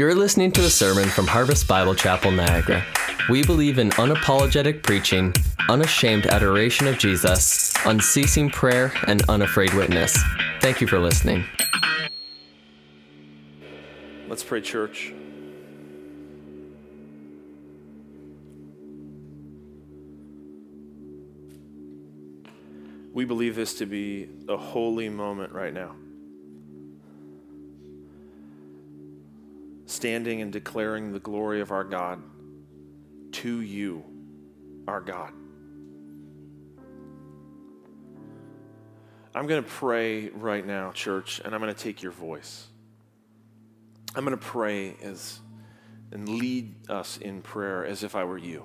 You're listening to a sermon from Harvest Bible Chapel, Niagara. We believe in unapologetic preaching, unashamed adoration of Jesus, unceasing prayer, and unafraid witness. Thank you for listening. Let's pray, church. We believe this to be a holy moment right now. Standing and declaring the glory of our God to you, our God. I'm going to pray right now, church, and I'm going to take your voice. I'm going to pray as and lead us in prayer as if I were you.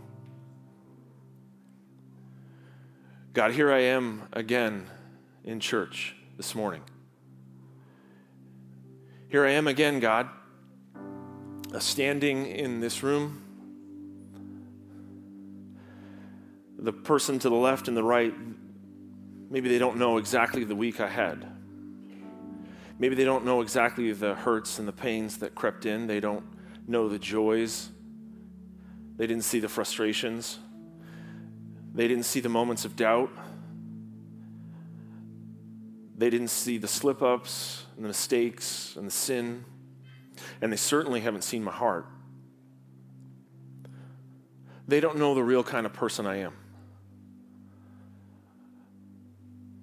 God, here I am again in church this morning. Here I am again, God, standing in this room. The person to the left and the right, maybe they don't know exactly the week I had. Maybe they don't know exactly the hurts and the pains that crept in. They don't know the joys. They didn't see the frustrations. They didn't see the moments of doubt. They didn't see the slip ups and the mistakes and the sin. And they certainly haven't seen my heart. They don't know the real kind of person I am.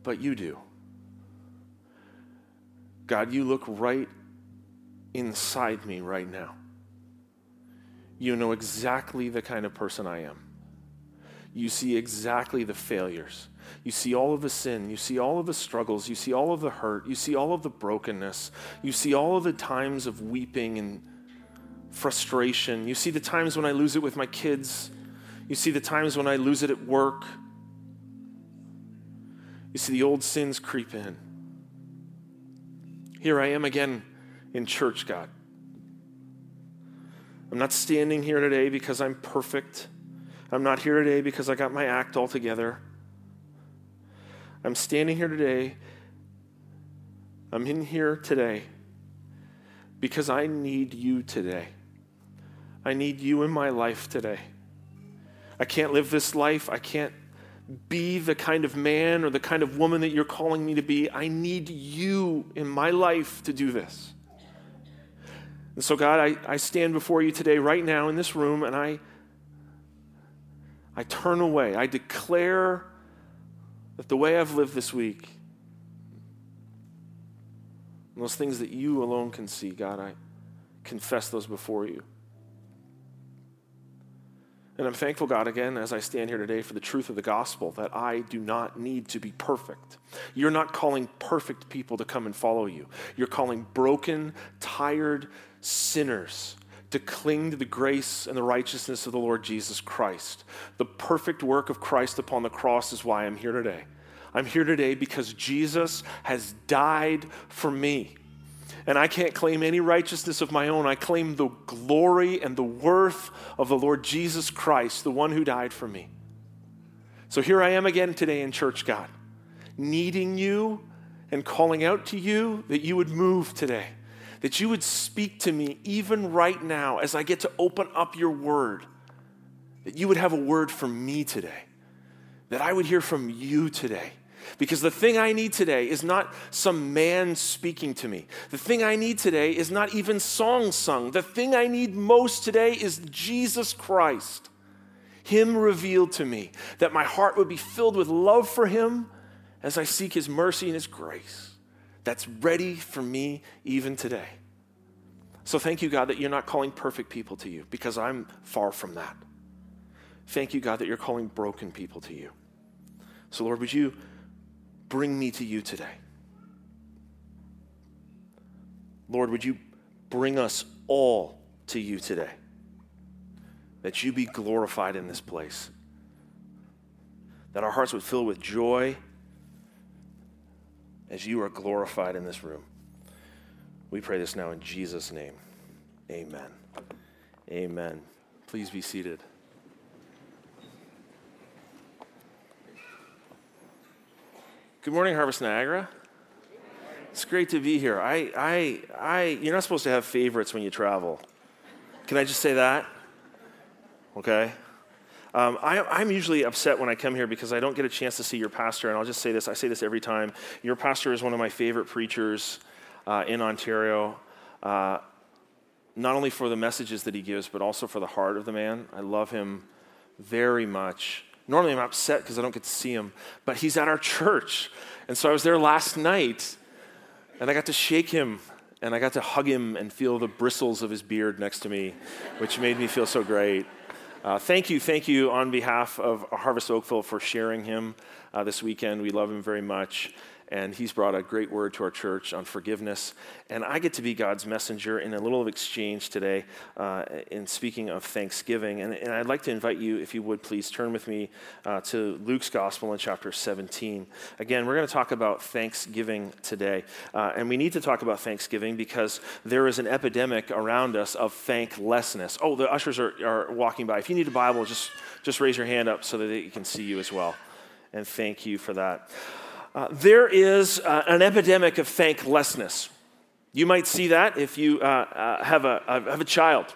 But you do. God, you look right inside me right now. You know exactly the kind of person I am. You see exactly the failures. You see all of the sin. You see all of the struggles. You see all of the hurt. You see all of the brokenness. You see all of the times of weeping and frustration. You see the times when I lose it with my kids. You see the times when I lose it at work. You see the old sins creep in. Here I am again in church, God. I'm not standing here today because I'm perfect. I'm not here today because I got my act all together. I'm standing here today. I'm in here today because I need you today. I need you in my life today. I can't live this life. I can't be the kind of man or the kind of woman that you're calling me to be. I need you in my life to do this. And so, God, I, I stand before you today, right now in this room, and I, I turn away. I declare that the way I've lived this week, those things that you alone can see, God, I confess those before you. And I'm thankful, God, again, as I stand here today for the truth of the gospel, that I do not need to be perfect. You're not calling perfect people to come and follow you. You're calling broken, tired sinners to cling to the grace and the righteousness of the Lord Jesus Christ. The perfect work of Christ upon the cross is why I'm here today. I'm here today because Jesus has died for me. And I can't claim any righteousness of my own. I claim the glory and the worth of the Lord Jesus Christ, the one who died for me. So here I am again today in church, God, needing you and calling out to you that you would move today, that you would speak to me even right now as I get to open up your word, that you would have a word for me today, that I would hear from you today. Because the thing I need today is not some man speaking to me. The thing I need today is not even songs sung. The thing I need most today is Jesus Christ, Him revealed to me, that my heart would be filled with love for Him as I seek His mercy and His grace that's ready for me even today. So thank you, God, that you're not calling perfect people to you because I'm far from that. Thank you, God, that you're calling broken people to you. So, Lord, would you bring me to you today. Lord, would you bring us all to you today? That you be glorified in this place. That our hearts would fill with joy as you are glorified in this room. We pray this now in Jesus' name. Amen. Amen. Please be seated. Good morning, Harvest Niagara. It's great to be here. I, I, I, you're not supposed to have favorites when you travel. Can I just say that? Okay. Um, I, am usually upset when I come here because I don't get a chance to see your pastor, and I'll just say this I say this every time. Your pastor is one of my favorite preachers uh, in Ontario, uh, not only for the messages that he gives, but also for the heart of the man. I love him very much. Normally, I'm upset because I don't get to see him, but he's at our church. And so I was there last night, and I got to shake him, and I got to hug him and feel the bristles of his beard next to me, which made me feel so great. Uh, thank you, thank you on behalf of Harvest Oakville for sharing him uh, this weekend. We love him very much and he's brought a great word to our church on forgiveness. And I get to be God's messenger in a little of exchange today uh, in speaking of Thanksgiving. And, and, I'd like to invite you, if you would please turn with me uh, to Luke's Gospel in chapter 17. Again, we're going to talk about Thanksgiving today. Uh, and we need to talk about Thanksgiving because there is an epidemic around us of thanklessness. Oh, the ushers are, are walking by. If you need a Bible, just, just raise your hand up so that they can see you as well. And thank you for that. Uh, there is uh, an epidemic of thanklessness. You might see that if you uh, uh have, a, have a child.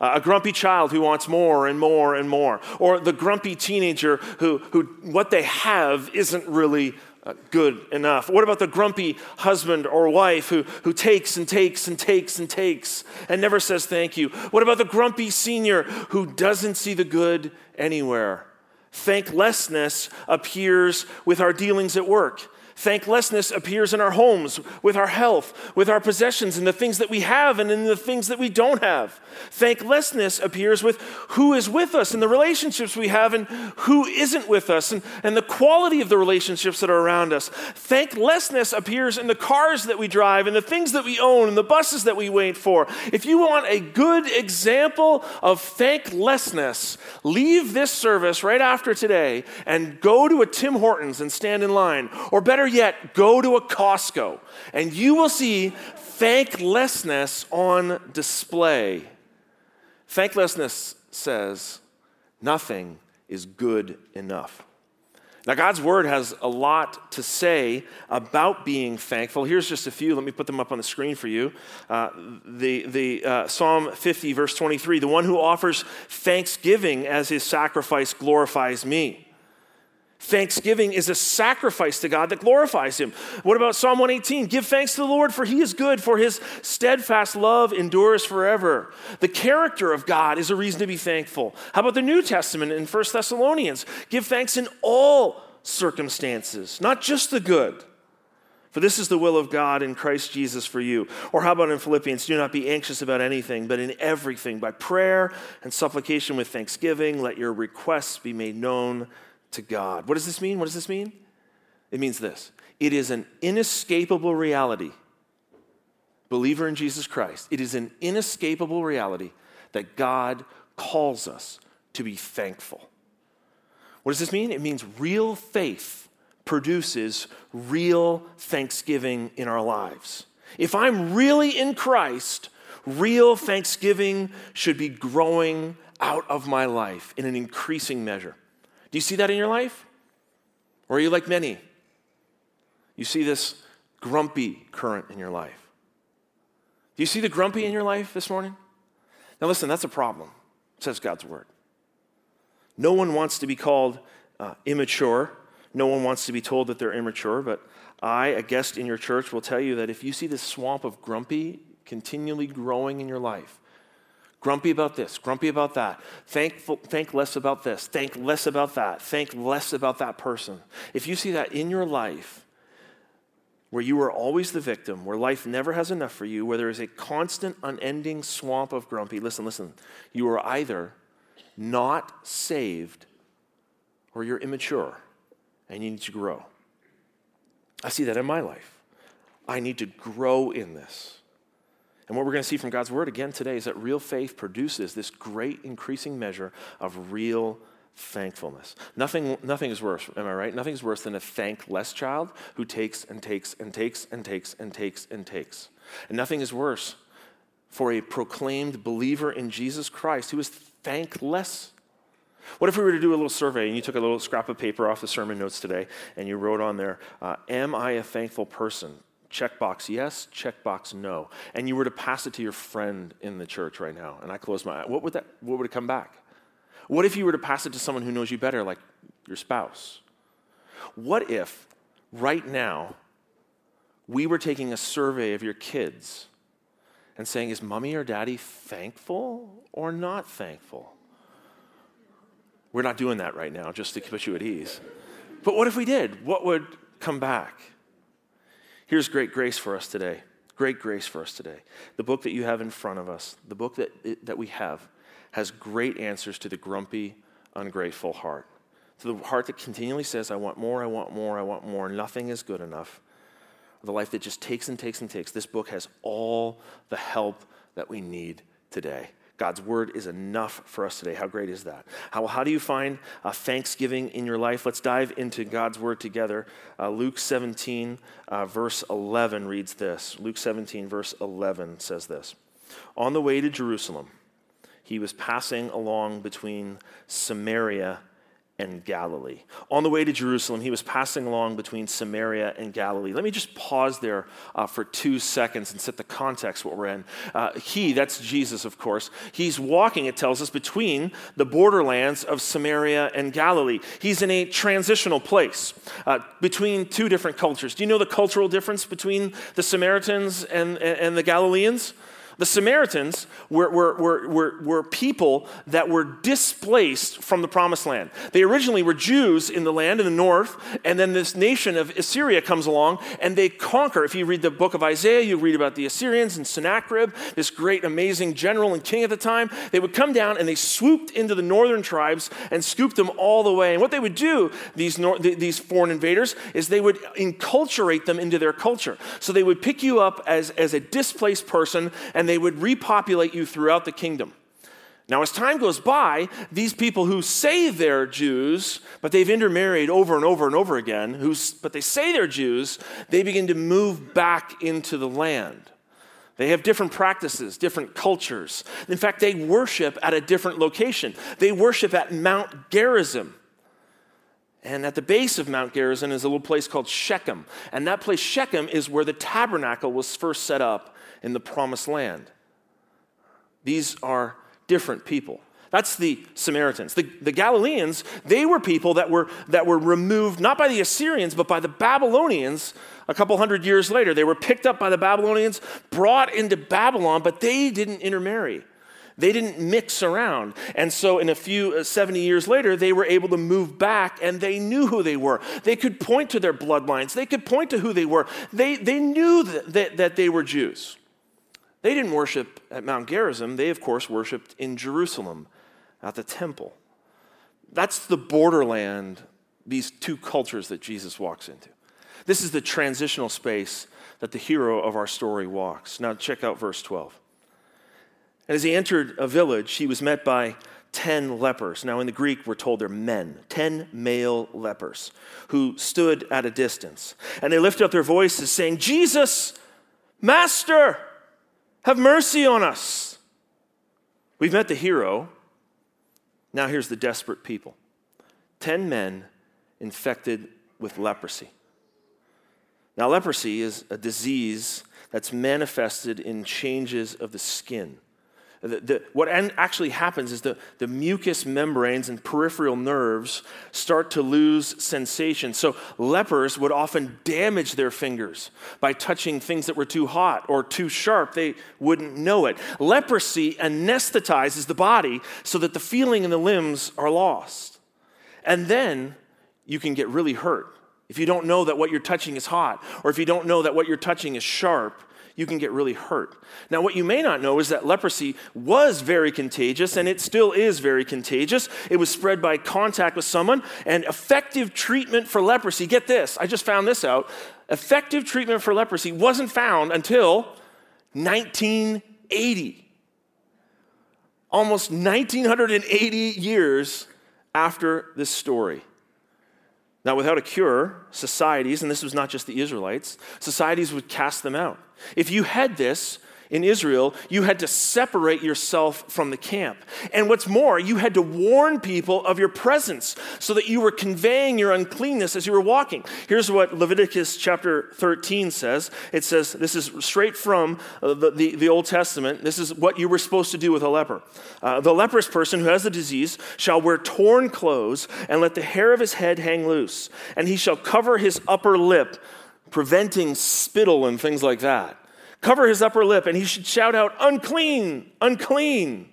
Uh, a grumpy child who wants more and more and more, or the grumpy teenager who, who what they have isn't really uh, good enough? What about the grumpy husband or wife who, who takes and takes and takes and takes and never says thank you? What about the grumpy senior who doesn't see the good anywhere? Thanklessness appears with our dealings at work. Thanklessness appears in our homes, with our health, with our possessions, and the things that we have and in the things that we don't have. Thanklessness appears with who is with us and the relationships we have and who isn't with us and, and the quality of the relationships that are around us. Thanklessness appears in the cars that we drive and the things that we own and the buses that we wait for. If you want a good example of thanklessness, leave this service right after today and go to a Tim Hortons and stand in line. Or better yet, go to a Costco and you will see thanklessness on display. Thanklessness says nothing is good enough. Now, God's word has a lot to say about being thankful. Here's just a few. Let me put them up on the screen for you. Uh, the the uh, Psalm 50, verse 23 The one who offers thanksgiving as his sacrifice glorifies me. Thanksgiving is a sacrifice to God that glorifies Him. What about Psalm 118? Give thanks to the Lord, for He is good, for His steadfast love endures forever. The character of God is a reason to be thankful. How about the New Testament in 1 Thessalonians? Give thanks in all circumstances, not just the good. For this is the will of God in Christ Jesus for you. Or how about in Philippians? Do not be anxious about anything, but in everything, by prayer and supplication with thanksgiving, let your requests be made known to God. What does this mean? What does this mean? It means this it is an inescapable reality. Believer in Jesus Christ, it is an inescapable reality that God calls us to be thankful. What does this mean? It means real faith produces real thanksgiving in our lives. If I'm really in Christ, real thanksgiving should be growing out of my life in an increasing measure. Do you see that in your life? Or are you like many? You see this grumpy current in your life. Do you see the grumpy in your life this morning? Now, listen, that's a problem, says God's word. No one wants to be called uh, immature. No one wants to be told that they're immature, but I, a guest in your church, will tell you that if you see this swamp of grumpy continually growing in your life, Grumpy about this, grumpy about that. Thankful, think less about this, think less about that, think less about that person. If you see that in your life, where you are always the victim, where life never has enough for you, where there is a constant, unending swamp of grumpy, listen, listen, you are either not saved or you're immature and you need to grow. I see that in my life. I need to grow in this. And what we're going to see from God's word again today is that real faith produces this great increasing measure of real thankfulness. Nothing, nothing is worse, am I right? Nothing is worse than a thankless child who takes and takes and takes and takes and takes and takes. And nothing is worse for a proclaimed believer in Jesus Christ who is thankless. What if we were to do a little survey and you took a little scrap of paper off the sermon notes today and you wrote on there, uh, Am I a thankful person? Checkbox yes, checkbox no. And you were to pass it to your friend in the church right now, and I close my eye. What would that what would it come back? What if you were to pass it to someone who knows you better, like your spouse? What if right now we were taking a survey of your kids and saying, is mommy or daddy thankful or not thankful? We're not doing that right now, just to put you at ease. But what if we did? What would come back? Here's great grace for us today. Great grace for us today. The book that you have in front of us, the book that, that we have, has great answers to the grumpy, ungrateful heart. To the heart that continually says, I want more, I want more, I want more, nothing is good enough. The life that just takes and takes and takes. This book has all the help that we need today. God's word is enough for us today. How great is that? How, how do you find uh, thanksgiving in your life? Let's dive into God's word together. Uh, Luke 17, uh, verse 11 reads this. Luke 17, verse 11 says this On the way to Jerusalem, he was passing along between Samaria and Galilee. On the way to Jerusalem, he was passing along between Samaria and Galilee. Let me just pause there uh, for two seconds and set the context what we're in. Uh, he, that's Jesus, of course, he's walking, it tells us, between the borderlands of Samaria and Galilee. He's in a transitional place uh, between two different cultures. Do you know the cultural difference between the Samaritans and, and the Galileans? The Samaritans were, were, were, were, were people that were displaced from the promised land. They originally were Jews in the land in the north, and then this nation of Assyria comes along and they conquer. If you read the book of Isaiah, you read about the Assyrians and Sennacherib, this great, amazing general and king at the time. They would come down and they swooped into the northern tribes and scooped them all the way. And what they would do, these, nor- these foreign invaders, is they would enculturate them into their culture. So they would pick you up as, as a displaced person and they would repopulate you throughout the kingdom. Now, as time goes by, these people who say they're Jews, but they've intermarried over and over and over again, but they say they're Jews, they begin to move back into the land. They have different practices, different cultures. In fact, they worship at a different location. They worship at Mount Gerizim. And at the base of Mount Gerizim is a little place called Shechem. And that place, Shechem, is where the tabernacle was first set up in the promised land. These are different people. That's the Samaritans. The, the, Galileans, they were people that were, that were removed not by the Assyrians, but by the Babylonians a couple hundred years later. They were picked up by the Babylonians, brought into Babylon, but they didn't intermarry. They didn't mix around. And so, in a few uh, 70 years later, they were able to move back and they knew who they were. They could point to their bloodlines, they could point to who they were. They, they knew that, that, that they were Jews. They didn't worship at Mount Gerizim, they, of course, worshiped in Jerusalem at the temple. That's the borderland, these two cultures that Jesus walks into. This is the transitional space that the hero of our story walks. Now, check out verse 12. And as he entered a village, he was met by 10 lepers. Now, in the Greek, we're told they're men, 10 male lepers who stood at a distance. And they lifted up their voices, saying, Jesus, Master, have mercy on us. We've met the hero. Now here's the desperate people 10 men infected with leprosy. Now, leprosy is a disease that's manifested in changes of the skin. The, the, what actually happens is the, the mucous membranes and peripheral nerves start to lose sensation. So, lepers would often damage their fingers by touching things that were too hot or too sharp. They wouldn't know it. Leprosy anesthetizes the body so that the feeling in the limbs are lost. And then you can get really hurt. If you don't know that what you're touching is hot, or if you don't know that what you're touching is sharp, you can get really hurt. Now, what you may not know is that leprosy was very contagious, and it still is very contagious. It was spread by contact with someone, and effective treatment for leprosy, get this, I just found this out. Effective treatment for leprosy wasn't found until 1980. Almost 1980 years after this story. Now, without a cure, societies, and this was not just the Israelites, societies would cast them out. If you had this, in Israel, you had to separate yourself from the camp. And what's more, you had to warn people of your presence so that you were conveying your uncleanness as you were walking. Here's what Leviticus chapter 13 says it says, this is straight from uh, the, the, the Old Testament. This is what you were supposed to do with a leper. Uh, the leprous person who has the disease shall wear torn clothes and let the hair of his head hang loose, and he shall cover his upper lip, preventing spittle and things like that cover his upper lip, and he should shout out, Unclean, unclean.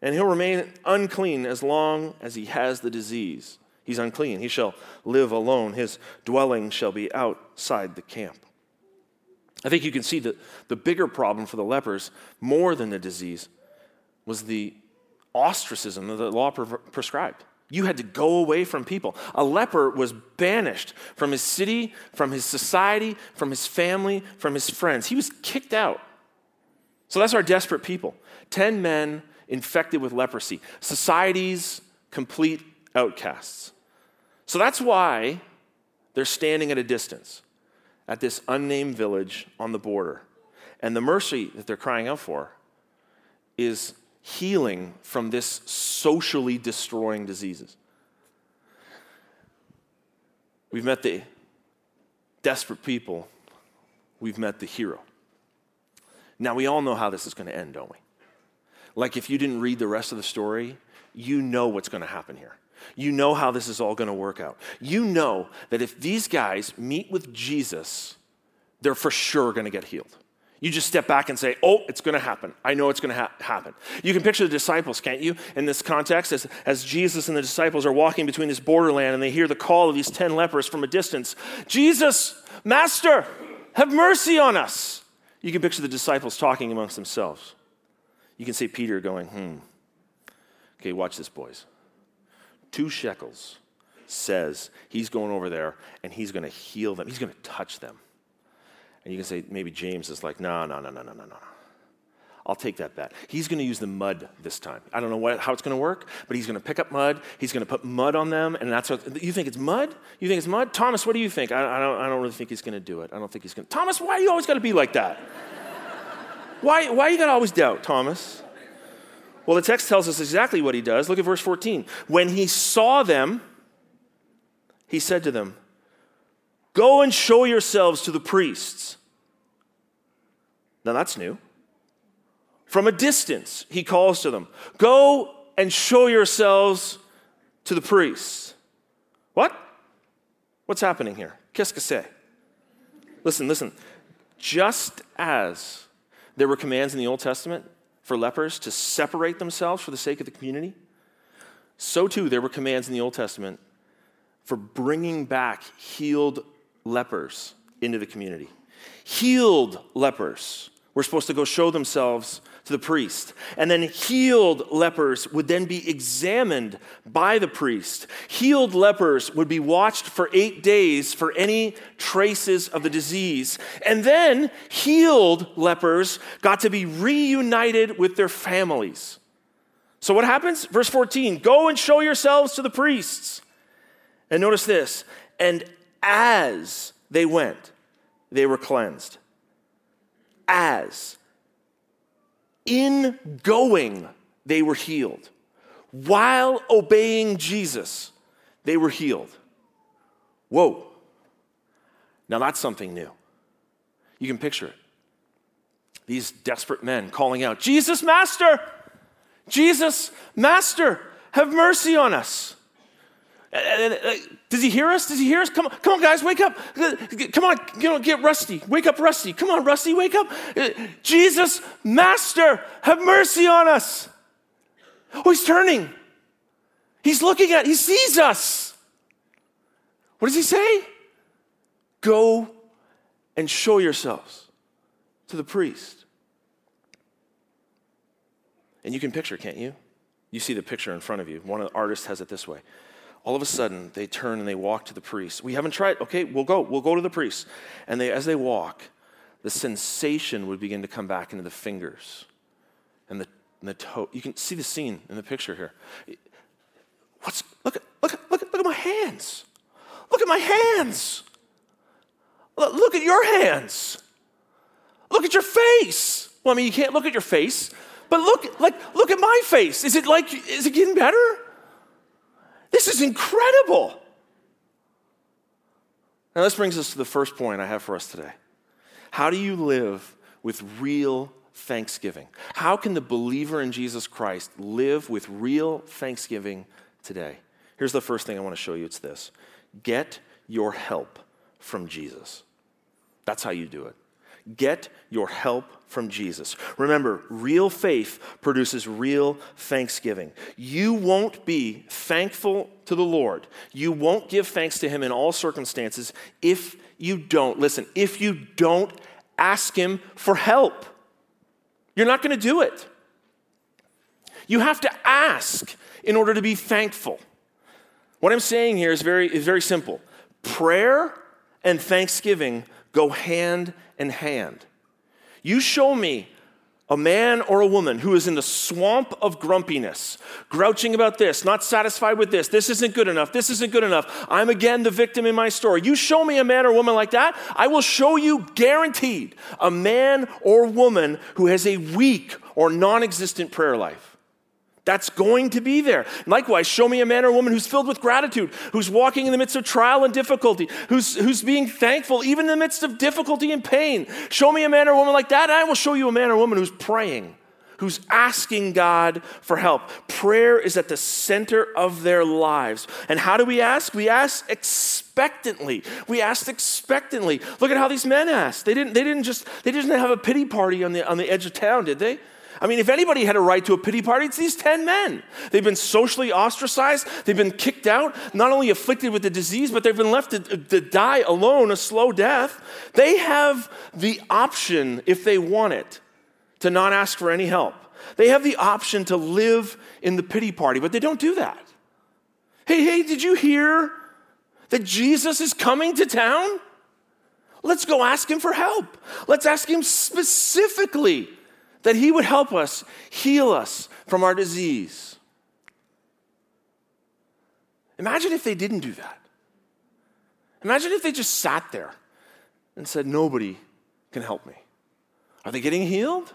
And he'll remain unclean as long as he has the disease. He's unclean. He shall live alone. His dwelling shall be outside the camp. I think you can see that the bigger problem for the lepers, more than the disease, was the ostracism that the law prescribed. You had to go away from people. A leper was banished from his city, from his society, from his family, from his friends. He was kicked out. So that's our desperate people. 10 men infected with leprosy, society's complete outcasts. So that's why they're standing at a distance at this unnamed village on the border. And the mercy that they're crying out for is healing from this socially destroying diseases. We've met the desperate people, we've met the hero. Now, we all know how this is going to end, don't we? Like, if you didn't read the rest of the story, you know what's going to happen here. You know how this is all going to work out. You know that if these guys meet with Jesus, they're for sure going to get healed. You just step back and say, Oh, it's going to happen. I know it's going to ha- happen. You can picture the disciples, can't you, in this context, as, as Jesus and the disciples are walking between this borderland and they hear the call of these 10 lepers from a distance Jesus, Master, have mercy on us. You can picture the disciples talking amongst themselves. You can see Peter going, Hmm. Okay, watch this, boys. Two shekels says he's going over there and he's going to heal them, he's going to touch them. And you can say, maybe James is like, no, no, no, no, no, no, no. I'll take that bet. He's going to use the mud this time. I don't know what, how it's going to work, but he's going to pick up mud. He's going to put mud on them, and that's what you think it's mud. You think it's mud, Thomas? What do you think? I, I don't. I don't really think he's going to do it. I don't think he's going. to. Thomas, why are you always got to be like that? why? Why you got to always doubt, Thomas? Well, the text tells us exactly what he does. Look at verse 14. When he saw them, he said to them, "Go and show yourselves to the priests." Now that's new. From a distance, he calls to them Go and show yourselves to the priests. What? What's happening here? Qu'est-ce que c'est? Listen, listen. Just as there were commands in the Old Testament for lepers to separate themselves for the sake of the community, so too there were commands in the Old Testament for bringing back healed lepers into the community. Healed lepers were supposed to go show themselves to the priest. And then healed lepers would then be examined by the priest. Healed lepers would be watched for eight days for any traces of the disease. And then healed lepers got to be reunited with their families. So what happens? Verse 14 Go and show yourselves to the priests. And notice this. And as they went, they were cleansed as in going they were healed. While obeying Jesus, they were healed. Whoa. Now that's something new. You can picture it. These desperate men calling out, Jesus, Master! Jesus, Master, have mercy on us. Does he hear us? Does he hear us? Come on, come on, guys, wake up. Come on, you know, get Rusty. Wake up, Rusty. Come on, Rusty, wake up. Uh, Jesus, Master, have mercy on us. Oh, he's turning. He's looking at, he sees us. What does he say? Go and show yourselves to the priest. And you can picture, can't you? You see the picture in front of you. One of the artists has it this way all of a sudden they turn and they walk to the priest. We haven't tried, okay, we'll go, we'll go to the priest. And they, as they walk, the sensation would begin to come back into the fingers and the, and the toe. You can see the scene in the picture here. What's, look at, look at, look at, look at my hands. Look at my hands. Look at your hands. Look at your face. Well, I mean, you can't look at your face, but look, like, look at my face. Is it like, is it getting better? This is incredible. Now, this brings us to the first point I have for us today. How do you live with real thanksgiving? How can the believer in Jesus Christ live with real thanksgiving today? Here's the first thing I want to show you it's this get your help from Jesus. That's how you do it. Get your help from Jesus. Remember, real faith produces real thanksgiving. You won't be thankful to the Lord. You won't give thanks to Him in all circumstances if you don't, listen, if you don't ask Him for help. You're not going to do it. You have to ask in order to be thankful. What I'm saying here is very, is very simple prayer and thanksgiving go hand in hand. You show me a man or a woman who is in the swamp of grumpiness, grouching about this, not satisfied with this, this isn't good enough, this isn't good enough, I'm again the victim in my story. You show me a man or woman like that, I will show you guaranteed a man or woman who has a weak or non existent prayer life. That's going to be there. Likewise, show me a man or woman who's filled with gratitude, who's walking in the midst of trial and difficulty, who's, who's being thankful even in the midst of difficulty and pain. Show me a man or woman like that, and I will show you a man or woman who's praying, who's asking God for help. Prayer is at the center of their lives. And how do we ask? We ask expectantly. We asked expectantly. Look at how these men asked. They didn't, they didn't just they didn't have a pity party on the, on the edge of town, did they? I mean, if anybody had a right to a pity party, it's these 10 men. They've been socially ostracized, they've been kicked out, not only afflicted with the disease, but they've been left to, to die alone, a slow death. They have the option, if they want it, to not ask for any help. They have the option to live in the pity party, but they don't do that. Hey, hey, did you hear that Jesus is coming to town? Let's go ask him for help. Let's ask him specifically that He would help us, heal us from our disease. Imagine if they didn't do that. Imagine if they just sat there and said, Nobody can help me. Are they getting healed?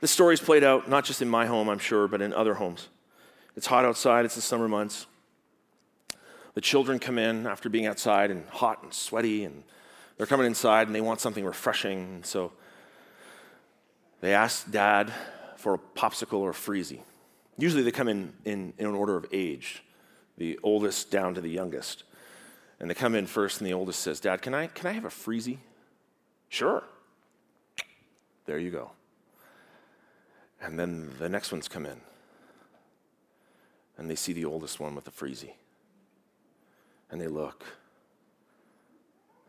This story's played out not just in my home, I'm sure, but in other homes. It's hot outside, it's the summer months. The children come in after being outside and hot and sweaty and they're coming inside and they want something refreshing. So they ask dad for a popsicle or a freezy. Usually they come in, in, in an order of age, the oldest down to the youngest. And they come in first, and the oldest says, Dad, can I, can I have a freezy? Sure. There you go. And then the next ones come in, and they see the oldest one with the freezy. And they look,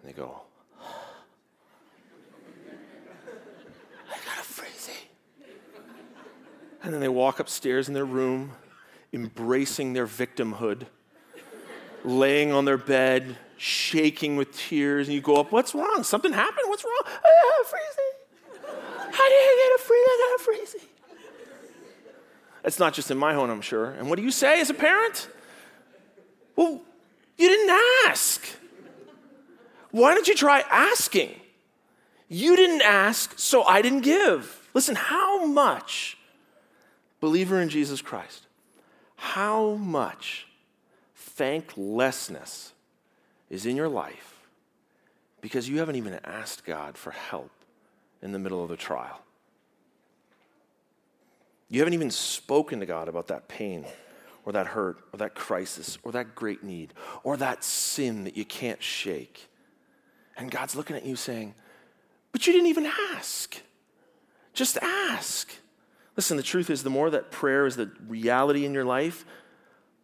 and they go, And then they walk upstairs in their room, embracing their victimhood, laying on their bed, shaking with tears. And you go up, What's wrong? Something happened? What's wrong? I got a freezy. How did I get a freezy? I got. It's not just in my home, I'm sure. And what do you say as a parent? Well, you didn't ask. Why don't you try asking? You didn't ask, so I didn't give. Listen, how much believer in Jesus Christ, how much thanklessness is in your life because you haven't even asked God for help in the middle of the trial. You haven't even spoken to God about that pain or that hurt or that crisis or that great need or that sin that you can't shake. And God's looking at you saying, But you didn't even ask. Just ask. Listen, the truth is, the more that prayer is the reality in your life,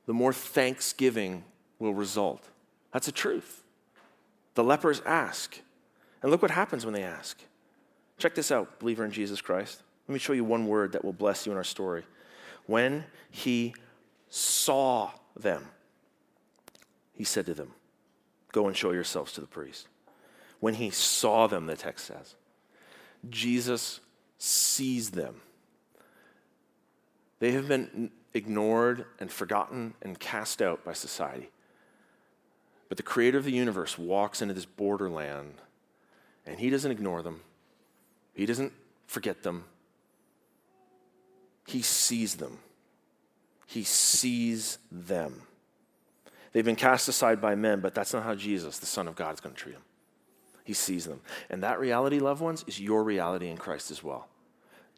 the more thanksgiving will result. That's the truth. The lepers ask. And look what happens when they ask. Check this out, believer in Jesus Christ. Let me show you one word that will bless you in our story. When he saw them, he said to them, Go and show yourselves to the priest. When he saw them, the text says, Jesus sees them. They have been ignored and forgotten and cast out by society. But the creator of the universe walks into this borderland And He doesn't ignore them, He doesn't forget them. He sees them. He sees them. They've been cast aside by men, but that's not how Jesus, the Son of God, is going to treat them. He sees them. And that reality, loved ones, is your reality in Christ as well.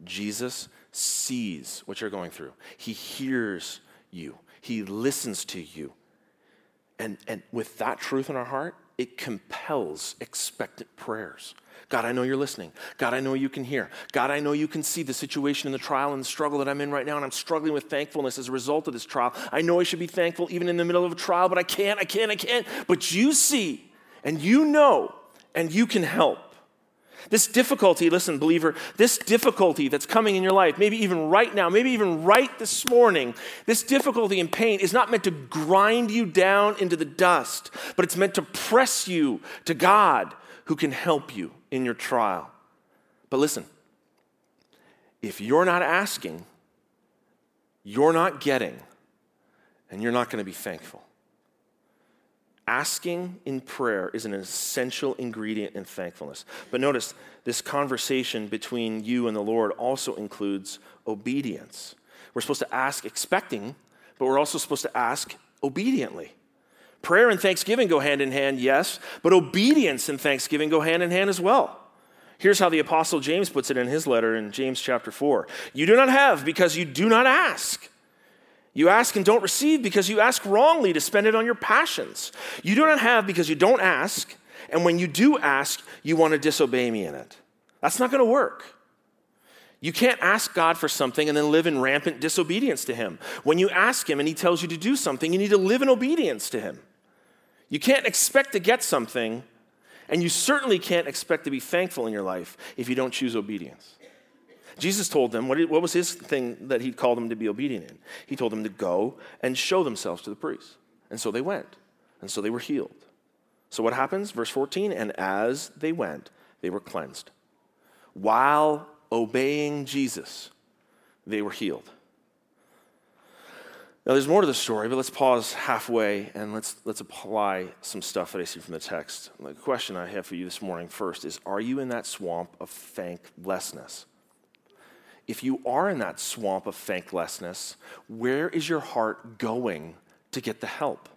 Jesus sees what you're going through, He hears you, He listens to you. And, and with that truth in our heart, it compels expectant prayers. God, I know you're listening. God, I know you can hear. God, I know you can see the situation and the trial and the struggle that I'm in right now, and I'm struggling with thankfulness as a result of this trial. I know I should be thankful even in the middle of a trial, but I can't, I can't, I can't. But you see, and you know, and you can help. This difficulty, listen, believer, this difficulty that's coming in your life, maybe even right now, maybe even right this morning, this difficulty and pain is not meant to grind you down into the dust, but it's meant to press you to God who can help you in your trial. But listen, if you're not asking, you're not getting, and you're not going to be thankful. Asking in prayer is an essential ingredient in thankfulness. But notice, this conversation between you and the Lord also includes obedience. We're supposed to ask expecting, but we're also supposed to ask obediently. Prayer and thanksgiving go hand in hand, yes, but obedience and thanksgiving go hand in hand as well. Here's how the Apostle James puts it in his letter in James chapter 4 You do not have because you do not ask. You ask and don't receive because you ask wrongly to spend it on your passions. You do not have because you don't ask, and when you do ask, you want to disobey me in it. That's not going to work. You can't ask God for something and then live in rampant disobedience to Him. When you ask Him and He tells you to do something, you need to live in obedience to Him. You can't expect to get something, and you certainly can't expect to be thankful in your life if you don't choose obedience. Jesus told them, what, what was his thing that he called them to be obedient in? He told them to go and show themselves to the priests. And so they went. And so they were healed. So what happens? Verse 14, and as they went, they were cleansed. While obeying Jesus, they were healed. Now, there's more to the story, but let's pause halfway and let's, let's apply some stuff that I see from the text. The question I have for you this morning first is Are you in that swamp of thanklessness? If you are in that swamp of thanklessness, where is your heart going to get the help?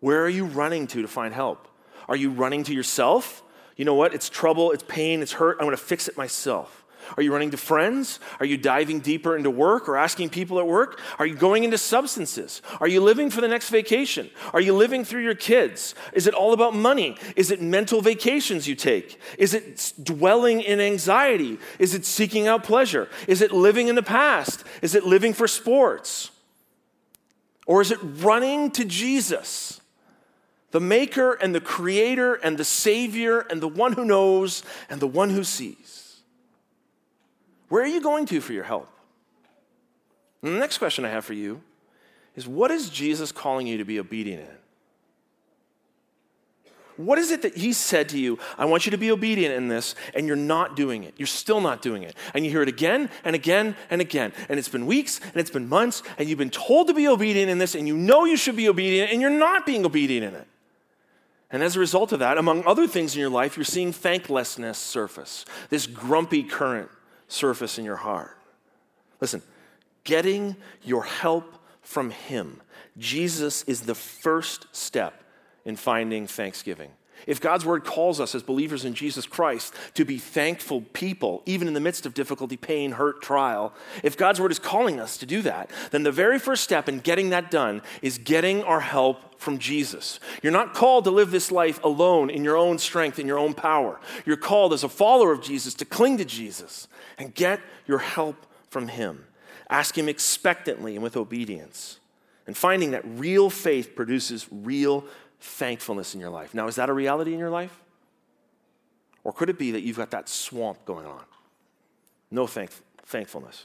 Where are you running to to find help? Are you running to yourself? You know what? It's trouble, it's pain, it's hurt. I'm going to fix it myself. Are you running to friends? Are you diving deeper into work or asking people at work? Are you going into substances? Are you living for the next vacation? Are you living through your kids? Is it all about money? Is it mental vacations you take? Is it dwelling in anxiety? Is it seeking out pleasure? Is it living in the past? Is it living for sports? Or is it running to Jesus? the maker and the creator and the savior and the one who knows and the one who sees. Where are you going to for your help? And the next question I have for you is what is Jesus calling you to be obedient in? What is it that he said to you? I want you to be obedient in this, and you're not doing it. You're still not doing it. And you hear it again and again and again. And it's been weeks and it's been months, and you've been told to be obedient in this, and you know you should be obedient, and you're not being obedient in it. And as a result of that, among other things in your life, you're seeing thanklessness surface, this grumpy current surface in your heart. Listen, getting your help from Him, Jesus is the first step in finding thanksgiving. If God's word calls us as believers in Jesus Christ to be thankful people, even in the midst of difficulty, pain, hurt, trial, if God's word is calling us to do that, then the very first step in getting that done is getting our help from Jesus. You're not called to live this life alone in your own strength, in your own power. You're called as a follower of Jesus to cling to Jesus and get your help from Him. Ask Him expectantly and with obedience. And finding that real faith produces real thankfulness in your life. Now, is that a reality in your life? Or could it be that you've got that swamp going on? No thank- thankfulness.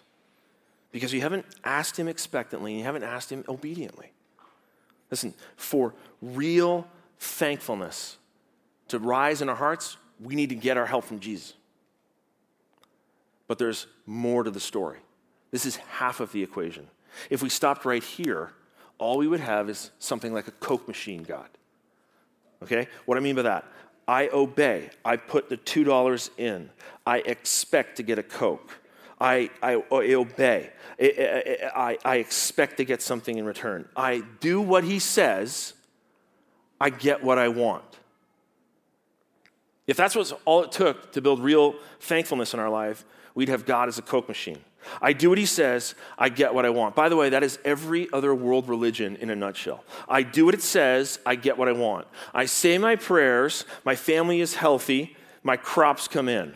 Because you haven't asked Him expectantly and you haven't asked Him obediently. Listen, for real thankfulness to rise in our hearts, we need to get our help from Jesus. But there's more to the story. This is half of the equation. If we stopped right here, all we would have is something like a Coke machine God. Okay? What I mean by that, I obey. I put the $2 in. I expect to get a Coke. I, I, oh, I obey. I, I, I expect to get something in return. I do what he says, I get what I want. If that's what's all it took to build real thankfulness in our life, we'd have God as a Coke machine. I do what he says, I get what I want. By the way, that is every other world religion in a nutshell. I do what it says, I get what I want. I say my prayers, my family is healthy, my crops come in.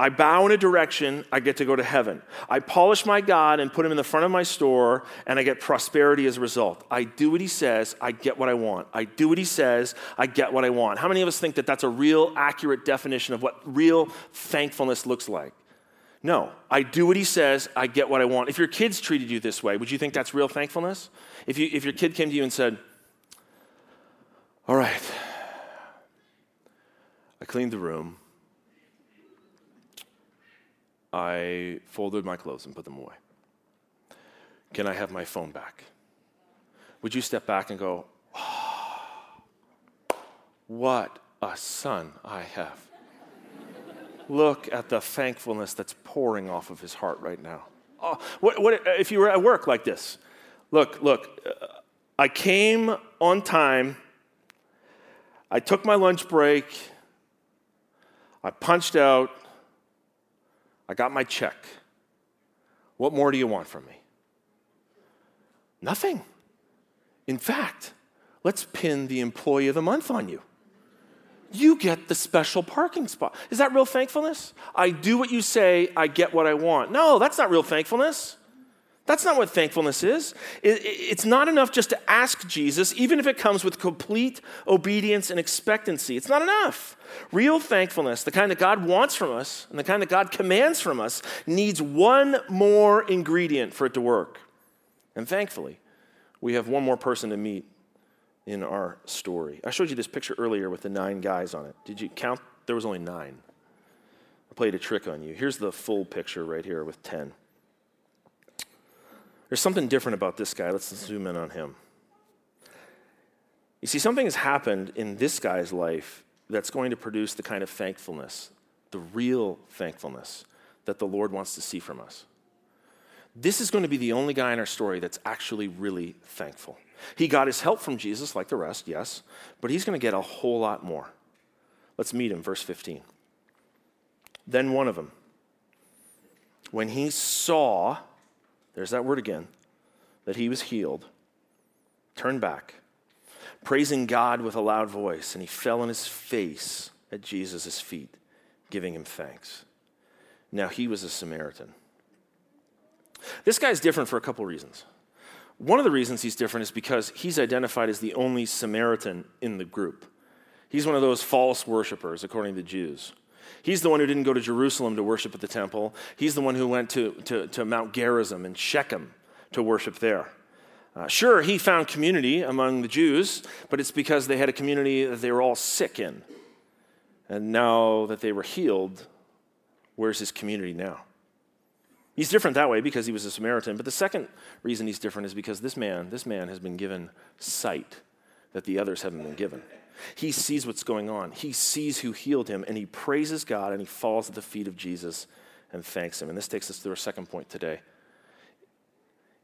I bow in a direction, I get to go to heaven. I polish my God and put him in the front of my store, and I get prosperity as a result. I do what he says, I get what I want. I do what he says, I get what I want. How many of us think that that's a real accurate definition of what real thankfulness looks like? No, I do what he says, I get what I want. If your kids treated you this way, would you think that's real thankfulness? If, you, if your kid came to you and said, All right, I cleaned the room, I folded my clothes and put them away. Can I have my phone back? Would you step back and go, oh, What a son I have? Look at the thankfulness that's pouring off of his heart right now. Oh, what, what, if you were at work like this? Look, look, uh, I came on time. I took my lunch break. I punched out. I got my check. What more do you want from me? Nothing. In fact, let's pin the employee of the month on you. You get the special parking spot. Is that real thankfulness? I do what you say, I get what I want. No, that's not real thankfulness. That's not what thankfulness is. It's not enough just to ask Jesus, even if it comes with complete obedience and expectancy. It's not enough. Real thankfulness, the kind that God wants from us and the kind that God commands from us, needs one more ingredient for it to work. And thankfully, we have one more person to meet in our story. I showed you this picture earlier with the nine guys on it. Did you count? There was only nine. I played a trick on you. Here's the full picture right here with 10. There's something different about this guy. Let's zoom in on him. You see, something has happened in this guy's life that's going to produce the kind of thankfulness, the real thankfulness that the Lord wants to see from us. This is going to be the only guy in our story that's actually really thankful. He got his help from Jesus, like the rest, yes, but he's going to get a whole lot more. Let's meet him, verse 15. Then one of them, when he saw there's that word again, that he was healed, turned back, praising God with a loud voice, and he fell on his face at Jesus' feet, giving him thanks. Now he was a Samaritan. This guy's different for a couple reasons. One of the reasons he's different is because he's identified as the only Samaritan in the group. He's one of those false worshippers, according to the Jews. He's the one who didn't go to Jerusalem to worship at the temple. He's the one who went to, to, to Mount Gerizim and Shechem to worship there. Uh, sure, he found community among the Jews, but it's because they had a community that they were all sick in. And now that they were healed, where's his community now? He's different that way because he was a Samaritan. But the second reason he's different is because this man, this man has been given sight that the others haven't been given. He sees what's going on. He sees who healed him, and he praises God and he falls at the feet of Jesus and thanks him. And this takes us to our second point today.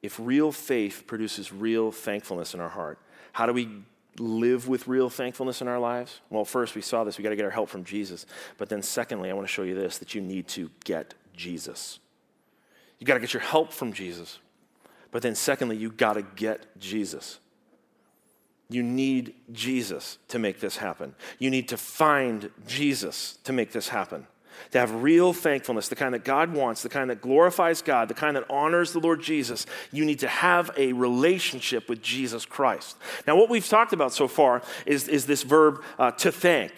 If real faith produces real thankfulness in our heart, how do we live with real thankfulness in our lives? Well, first, we saw this. We got to get our help from Jesus. But then, secondly, I want to show you this that you need to get Jesus. You got to get your help from Jesus. But then, secondly, you got to get Jesus. You need Jesus to make this happen. You need to find Jesus to make this happen. To have real thankfulness, the kind that God wants, the kind that glorifies God, the kind that honors the Lord Jesus, you need to have a relationship with Jesus Christ. Now, what we've talked about so far is, is this verb uh, to thank.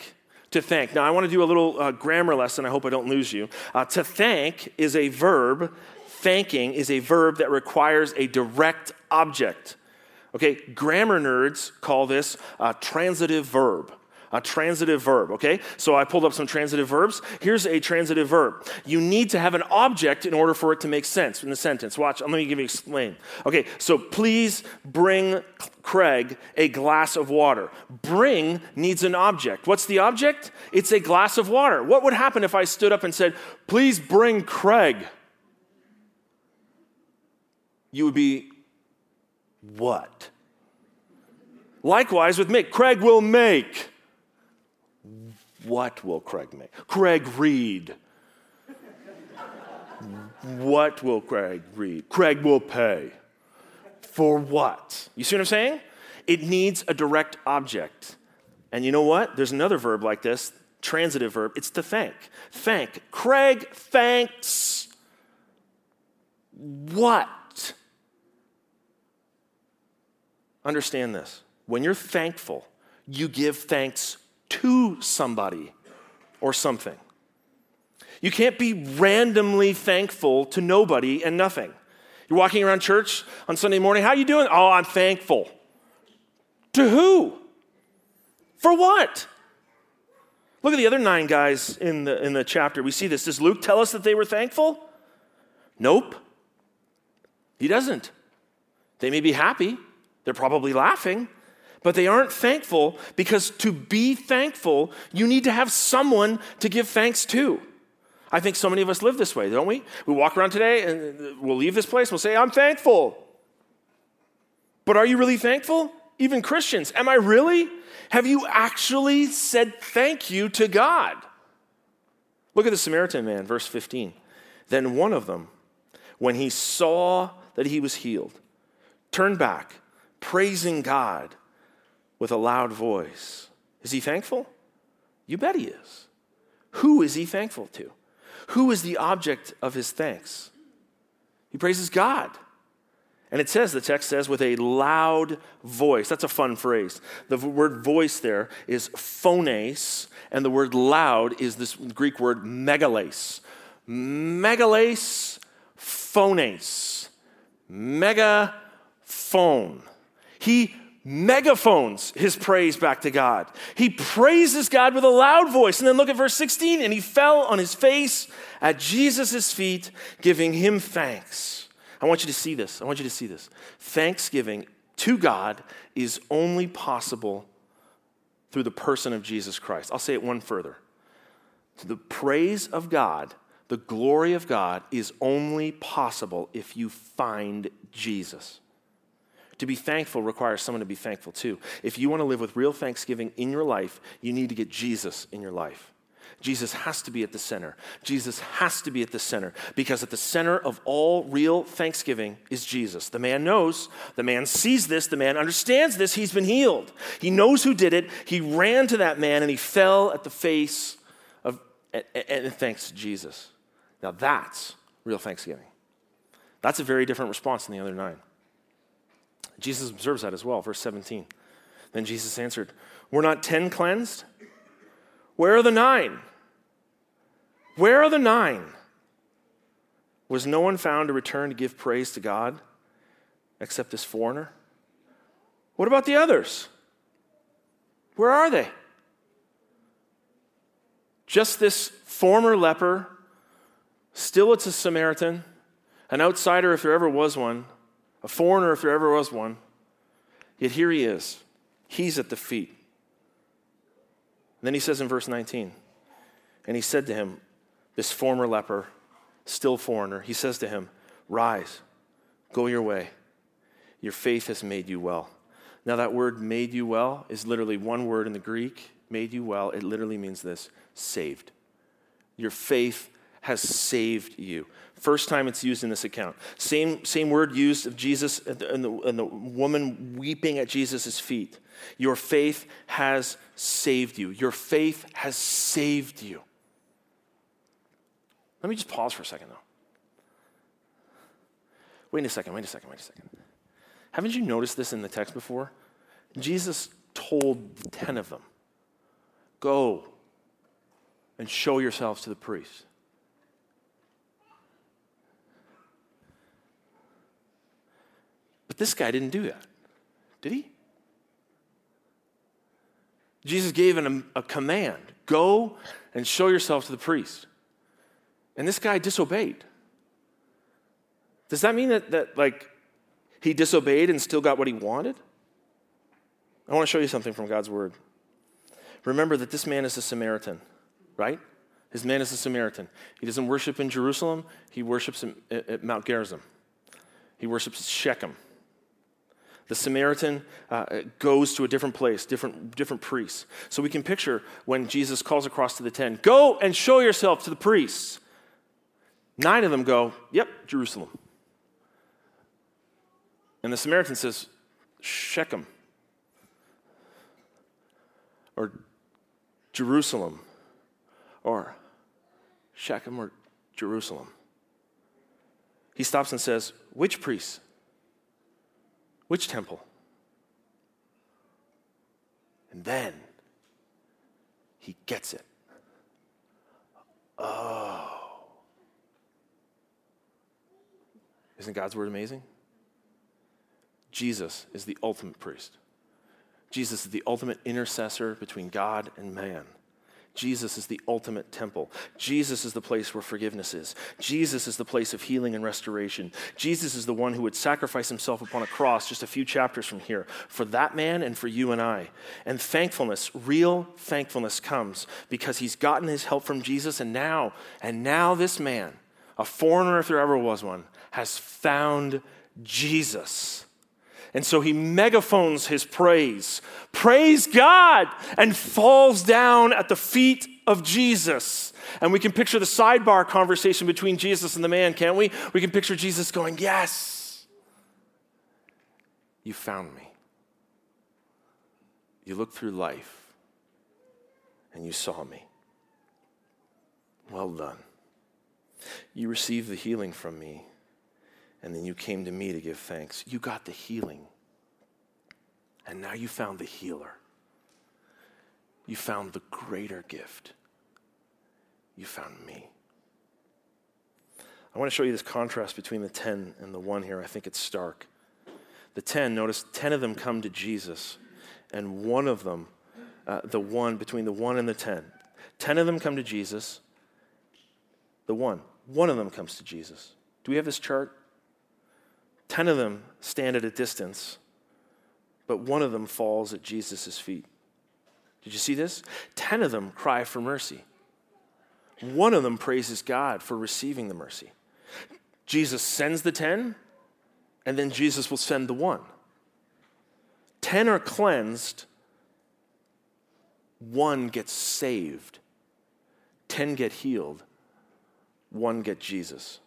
To thank. Now, I want to do a little uh, grammar lesson. I hope I don't lose you. Uh, to thank is a verb, thanking is a verb that requires a direct object. Okay, grammar nerds call this a transitive verb. a transitive verb, okay? So I pulled up some transitive verbs. Here's a transitive verb. You need to have an object in order for it to make sense in the sentence. Watch, let me give you explain. Okay, so please bring Craig a glass of water. Bring needs an object. What's the object? It's a glass of water. What would happen if I stood up and said, please bring Craig? You would be, what? Likewise with make. Craig will make. What will Craig make? Craig read. what will Craig read? Craig will pay. For what? You see what I'm saying? It needs a direct object. And you know what? There's another verb like this, transitive verb. It's to thank. Thank. Craig thanks what? Understand this. When you're thankful, you give thanks to somebody or something. You can't be randomly thankful to nobody and nothing. You're walking around church on Sunday morning, how you doing? Oh, I'm thankful. To who? For what? Look at the other nine guys in the, in the chapter. We see this. Does Luke tell us that they were thankful? Nope. He doesn't. They may be happy. They're probably laughing but they aren't thankful because to be thankful, you need to have someone to give thanks to. I think so many of us live this way, don't we? We walk around today and we'll leave this place, we'll say, I'm thankful. But are you really thankful? Even Christians, am I really? Have you actually said thank you to God? Look at the Samaritan man, verse 15. Then one of them, when he saw that he was healed, turned back, praising God with a loud voice. Is he thankful? You bet he is. Who is he thankful to? Who is the object of his thanks? He praises God. And it says, the text says, with a loud voice. That's a fun phrase. The word voice there is phones, and the word loud is this Greek word megales. Megales, phones. Megaphone. He megaphones his praise back to God. He praises God with a loud voice. And then look at verse 16. And he fell on his face at Jesus' feet, giving him thanks. I want you to see this. I want you to see this. Thanksgiving to God is only possible through the person of Jesus Christ. I'll say it one further. The praise of God, the glory of God, is only possible if you find Jesus. To be thankful requires someone to be thankful too. If you want to live with real thanksgiving in your life, you need to get Jesus in your life. Jesus has to be at the center. Jesus has to be at the center because at the center of all real thanksgiving is Jesus. The man knows, the man sees this, the man understands this, he's been healed. He knows who did it. He ran to that man and he fell at the face of and, and thanks to Jesus. Now that's real thanksgiving. That's a very different response than the other nine. Jesus observes that as well, verse 17. Then Jesus answered, Were not ten cleansed? Where are the nine? Where are the nine? Was no one found to return to give praise to God except this foreigner? What about the others? Where are they? Just this former leper, still it's a Samaritan, an outsider if there ever was one, a foreigner if there ever was one. Yet here he is. He's at the feet. And then he says in verse 19, and he said to him, this former leper, still foreigner, he says to him, Rise, go your way. Your faith has made you well. Now, that word made you well is literally one word in the Greek, made you well. It literally means this saved. Your faith has saved you. First time it's used in this account. Same, same word used of Jesus and the, and the woman weeping at Jesus' feet. Your faith has saved you. Your faith has saved you. Let me just pause for a second, though. Wait a second, wait a second, wait a second. Haven't you noticed this in the text before? Jesus told 10 of them, Go and show yourselves to the priests. This guy didn't do that, did he? Jesus gave him a, command go and show yourself to the priest. And this guy disobeyed. Does that mean that, that like, he disobeyed and still got what he wanted? I want to show you something from God's word. Remember that this man is a Samaritan, right? His man is a Samaritan. He doesn't worship in Jerusalem, he worships at Mount Gerizim. He worships Shechem. The Samaritan uh, goes to a different place, different, different priests. So we can picture when Jesus calls across to the ten, Go and show yourself to the priests. Nine of them go, Yep, Jerusalem. And the Samaritan says, Shechem or Jerusalem or Shechem or Jerusalem. He stops and says, Which priest? Which temple? And then he gets it. Oh. Isn't God's word amazing? Jesus is the ultimate priest. Jesus is the ultimate intercessor between God and man. Jesus is the ultimate temple. Jesus is the place where forgiveness is. Jesus is the place of healing and restoration. Jesus is the one who would sacrifice himself upon a cross just a few chapters from here for that man and for you and I. And thankfulness, real thankfulness comes because he's gotten his help from Jesus and now, and now this man, a foreigner if there ever was one, has found Jesus. And so he megaphones his praise. Praise God! And falls down at the feet of Jesus. And we can picture the sidebar conversation between Jesus and the man, can't we? We can picture Jesus going, Yes, you found me. You looked through life and you saw me. Well done. You received the healing from me and then you came to me to give thanks. You got the healing. And now you found the healer. You found the greater gift. You found me. I want to show you this contrast between the 10 and the 1 here. I think it's stark. The 10, notice 10 of them come to Jesus, and one of them, uh, the one, between the 1 and the 10, 10 of them come to Jesus. The 1, one of them comes to Jesus. Do we have this chart? Ten of them stand at a distance, but one of them falls at Jesus' feet. Did you see this? Ten of them cry for mercy. One of them praises God for receiving the mercy. Jesus sends the ten, and then Jesus will send the one. Ten are cleansed, one gets saved. Ten get healed, one get Jesus.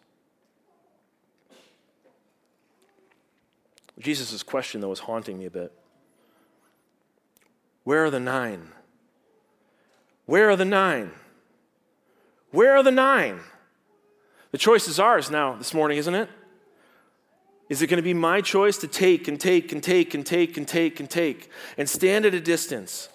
Jesus' question, though, is haunting me a bit. Where are the nine? Where are the nine? Where are the nine? The choice is ours now this morning, isn't it? Is it going to be my choice to take and take and take and take and take and take and stand at a distance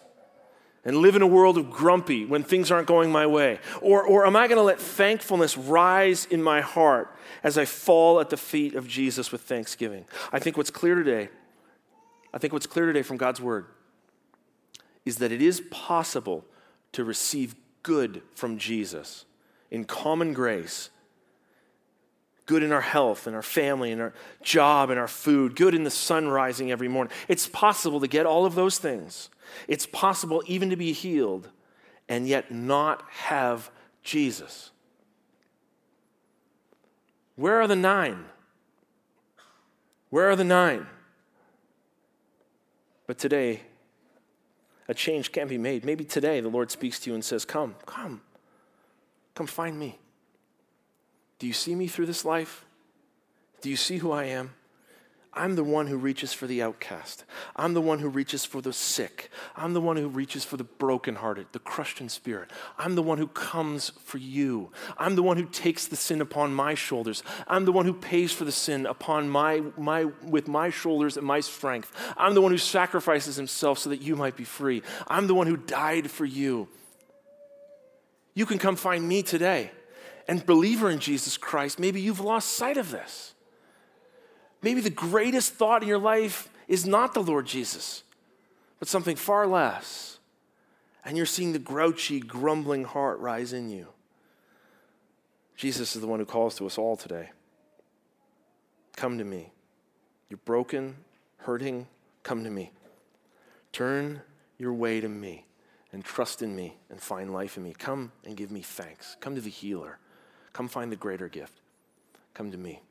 and live in a world of grumpy when things aren't going my way? Or, or am I going to let thankfulness rise in my heart as I fall at the feet of Jesus with thanksgiving? I think what's clear today, I think what's clear today from God's word is that it is possible to receive good from Jesus in common grace good in our health and our family and our job and our food, good in the sun rising every morning. It's possible to get all of those things it's possible even to be healed and yet not have Jesus. Where are the nine? Where are the nine? But today, a change can be made. Maybe today the Lord speaks to you and says, Come, come, come find me. Do you see me through this life? Do you see who I am? I'm the one who reaches for the outcast. I'm the one who reaches for the sick. I'm the one who reaches for the brokenhearted, the crushed in spirit. I'm the one who comes for you. I'm the one who takes the sin upon my shoulders. I'm the one who pays for the sin upon my, my with my shoulders and my strength. I'm the one who sacrifices himself so that you might be free. I'm the one who died for you. You can come find me today. And believer in Jesus Christ, maybe you've lost sight of this. Maybe the greatest thought in your life is not the Lord Jesus, but something far less. and you're seeing the grouchy, grumbling heart rise in you. Jesus is the one who calls to us all today. Come to me. You're broken, hurting, come to me. Turn your way to me and trust in me and find life in me. Come and give me thanks. Come to the healer. Come find the greater gift. Come to me.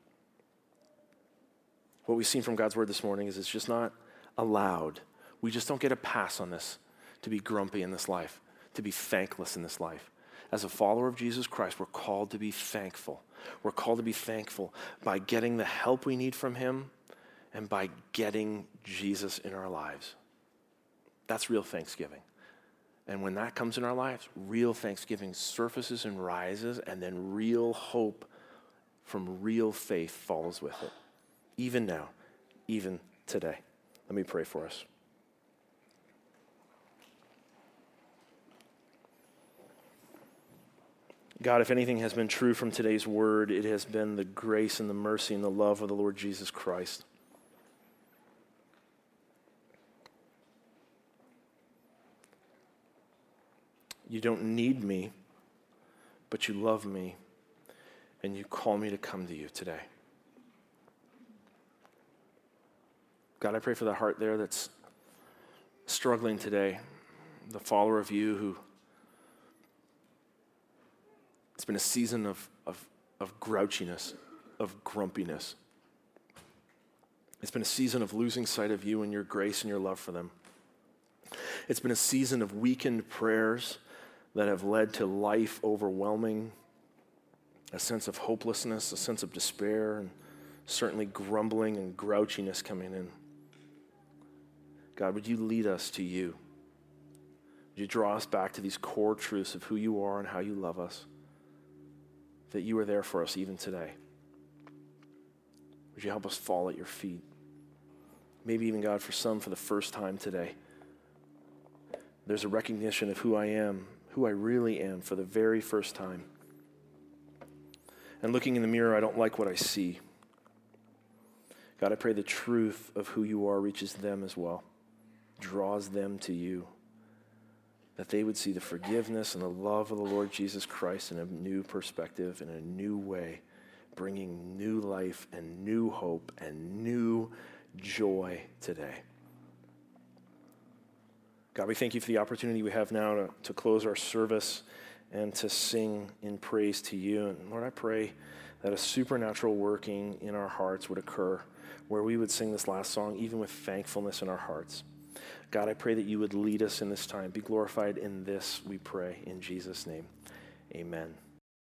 What we've seen from God's word this morning is it's just not allowed. We just don't get a pass on this to be grumpy in this life, to be thankless in this life. As a follower of Jesus Christ, we're called to be thankful. We're called to be thankful by getting the help we need from Him and by getting Jesus in our lives. That's real thanksgiving. And when that comes in our lives, real thanksgiving surfaces and rises, and then real hope from real faith follows with it. Even now, even today. Let me pray for us. God, if anything has been true from today's word, it has been the grace and the mercy and the love of the Lord Jesus Christ. You don't need me, but you love me, and you call me to come to you today. God, I pray for the heart there that's struggling today, the follower of you who it's been a season of, of, of grouchiness, of grumpiness. It's been a season of losing sight of you and your grace and your love for them. It's been a season of weakened prayers that have led to life overwhelming, a sense of hopelessness, a sense of despair, and certainly grumbling and grouchiness coming in. God, would you lead us to you? Would you draw us back to these core truths of who you are and how you love us? That you are there for us even today. Would you help us fall at your feet? Maybe even, God, for some, for the first time today, there's a recognition of who I am who I really am for the very first time. And looking in the mirror, I don't like what I see. God, I pray the truth of who you are reaches them as well, draws them to you, that they would see the forgiveness and the love of the Lord Jesus Christ in a new perspective, in a new way, bringing new life and new hope and new joy today. God, we thank you for the opportunity we have now to, to close our service and to sing in praise to you. And Lord, I pray that a supernatural working in our hearts would occur where we would sing this last song even with thankfulness in our hearts. God, I pray that you would lead us in this time. Be glorified in this, we pray. In Jesus' name, amen.